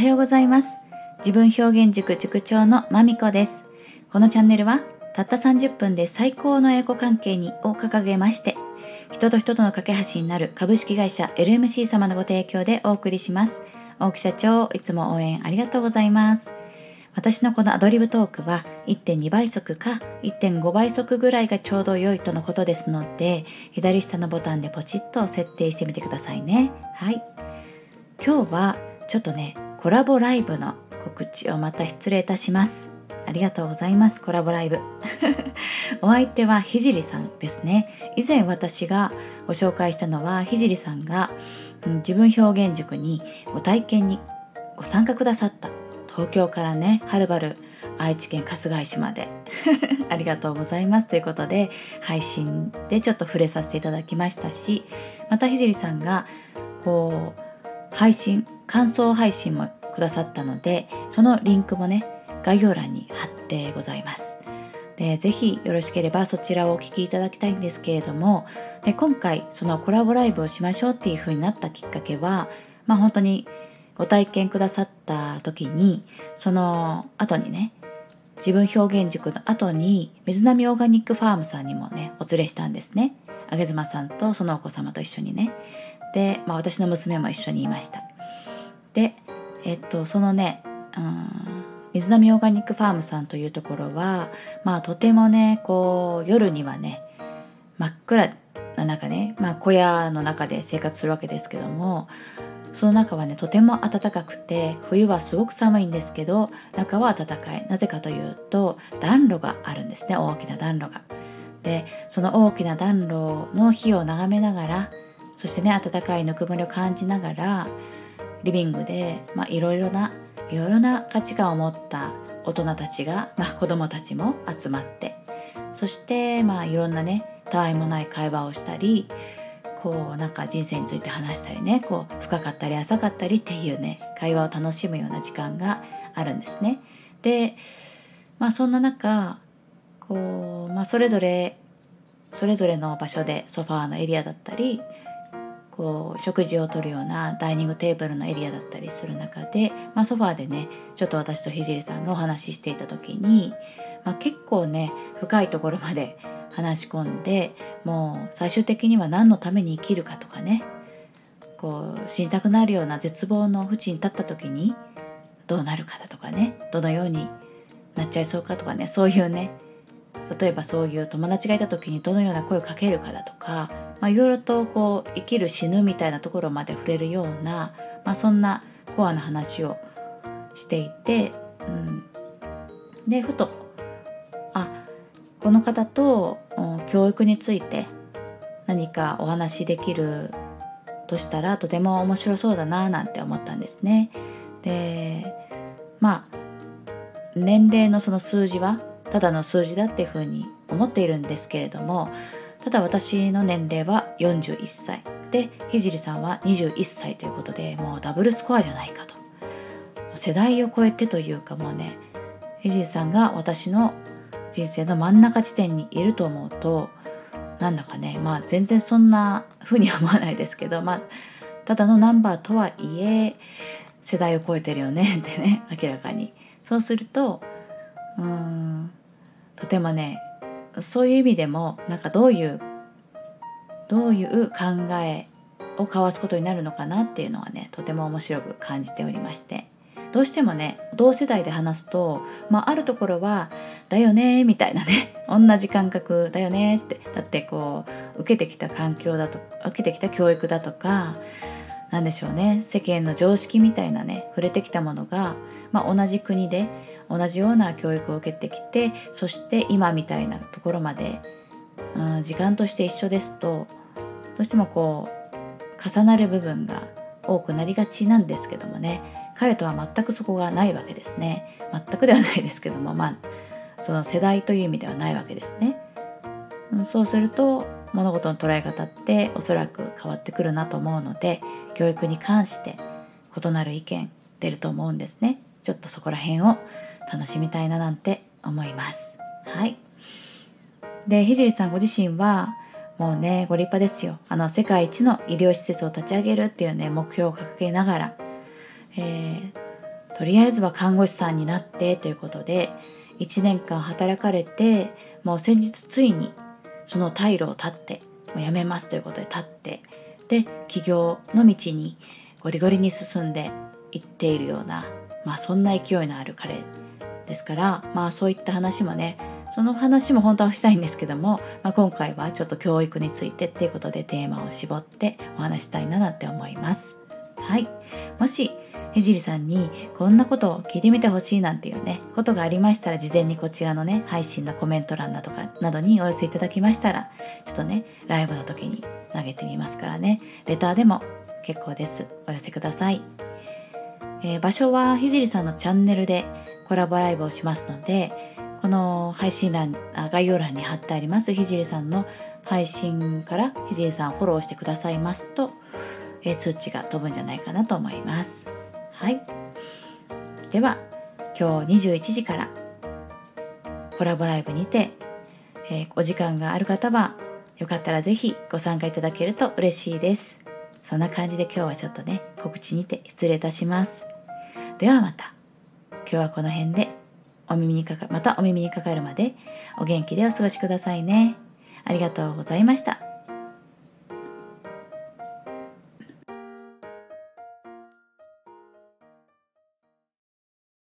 はようございます。自分表現塾塾長のまみこです。このチャンネルはたった30分で最高のエコ関係にを掲げまして人と人との架け橋になる株式会社 LMC 様のご提供でお送りします。大木社長いつも応援ありがとうございます。私のこのアドリブトークは1.2倍速か1.5倍速ぐらいがちょうど良いとのことですので左下のボタンでポチッと設定してみてくださいね。はい。今日はちょっとねコラボライブの告知をまた失礼いたします。ありがとうございますコラボライブ。お相手はひじりさんですね。以前私がご紹介したのはひじりさんが、うん、自分表現塾にご体験にご参加くださった。東京からねはるばる愛知県春日井市まで。ありがとうございます。ということで配信でちょっと触れさせていただきましたしまたひじりさんがこう配信感想配信もくださったのでそのリンクもね概要欄に貼ってございます。でぜひよろしければそちらをお聞きいただきたいんですけれどもで今回そのコラボライブをしましょうっていう風になったきっかけはまあ本当にご体験くださった時にその後にね自分表現塾の後に水波オーガニックファームさんにもねお連れしたんですね。あげずまさんとそのお子様と一緒にね。で、まあ、私の娘も一緒にいました。でえっとそのね、うん、水波オーガニックファームさんというところはまあとてもねこう夜にはね真っ暗な中ね、まあ、小屋の中で生活するわけですけどもその中はねとても暖かくて冬はすごく寒いんですけど中は暖かいなぜかというと暖炉があるんですね大きな暖炉が。でその大きな暖炉の火を眺めながらそしてね温かいぬくもりを感じながらリビングでいろいろないろいろな価値観を持った大人たちが、まあ、子供たちも集まってそしてまあいろんなねたわいもない会話をしたりこうなんか人生について話したりねこう深かったり浅かったりっていうね会話を楽しむような時間があるんですね。でまあそんな中こう、まあ、それぞれそれぞれの場所でソファーのエリアだったりこう食事をとるようなダイニングテーブルのエリアだったりする中で、まあ、ソファーでねちょっと私とひじりさんがお話ししていた時に、まあ、結構ね深いところまで話し込んでもう最終的には何のために生きるかとかねこう死にたくなるような絶望の淵に立った時にどうなるかだとかねどのようになっちゃいそうかとかねそういうね例えばそういう友達がいた時にどのような声をかけるかだとかまあ、いろいろとこう生きる死ぬみたいなところまで触れるような、まあ、そんなコアな話をしていて、うん、でふとあこの方と教育について何かお話しできるとしたらとても面白そうだななんて思ったんですね。でまあ年齢のその数字はただの数字だっていうふうに思っているんですけれどもただ私の年齢は41歳。でひじりさんは21歳ということでもうダブルスコアじゃないかと。世代を超えてというかもうねひじりさんが私の人生の真ん中地点にいると思うとなんだかねまあ全然そんな風には思わないですけどまあただのナンバーとはいえ世代を超えてるよねってね明らかに。そうするとうーんとてもねそういう意味でもなんかどういうどういう考えを交わすことになるのかなっていうのはねとても面白く感じておりまして。どうしてもね同世代で話すと、まあ、あるところは「だよね」みたいなね 同じ感覚だよねってだってこう受けてきた環境だと受けてきた教育だとか何でしょうね。世間の常識みたいなね触れてきたものが、まあ、同じ国で同じような教育を受けてきてそして今みたいなところまで、うん、時間として一緒ですとどうしてもこう重なる部分が多くなりがちなんですけどもね。彼とは全くそこがないわけですね。全くではないですけどもまあその世代という意味ではないわけですね、うん、そうすると物事の捉え方っておそらく変わってくるなと思うので教育に関して異なる意見出ると思うんですねちょっとそこら辺を楽しみたいななんて思います。はい。で、ひじりさんご自身はもうねご立派ですよあの世界一の医療施設を立ち上げるっていうね目標を掲げながら、えー、とりあえずは看護師さんになってということで1年間働かれてもう先日ついにその退路を断ってもう辞めますということで立ってで起業の道にゴリゴリに進んでいっているような、まあ、そんな勢いのある彼ですからまあそういった話もねその話も本当はしたいんですけども、まあ、今回はちょっと教育についてっていうことでテーマを絞ってお話したいななんて思います。はい、もしひじりさんにこんなことを聞いてみてほしいなんていうねことがありましたら事前にこちらのね配信のコメント欄だとかなどにお寄せいただきましたらちょっとねライブの時に投げてみますからね。レターでも結構です。お寄せください、えー、場所はひじりさんのチャンネルでコラボライブをしますのでこの配信欄概要欄に貼ってありますひじりさんの配信からひじりさんフォローしてくださいますと、えー、通知が飛ぶんじゃないかなと思います。はい。では今日21時からコラボライブにて、えー、お時間がある方はよかったら是非ご参加いただけると嬉しいです。そんな感じで今日はちょっとね告知にて失礼いたします。ではまた今日はこの辺でお耳にかかまたお耳にかかるまでお元気でお過ごしくださいね。ありがとうございました。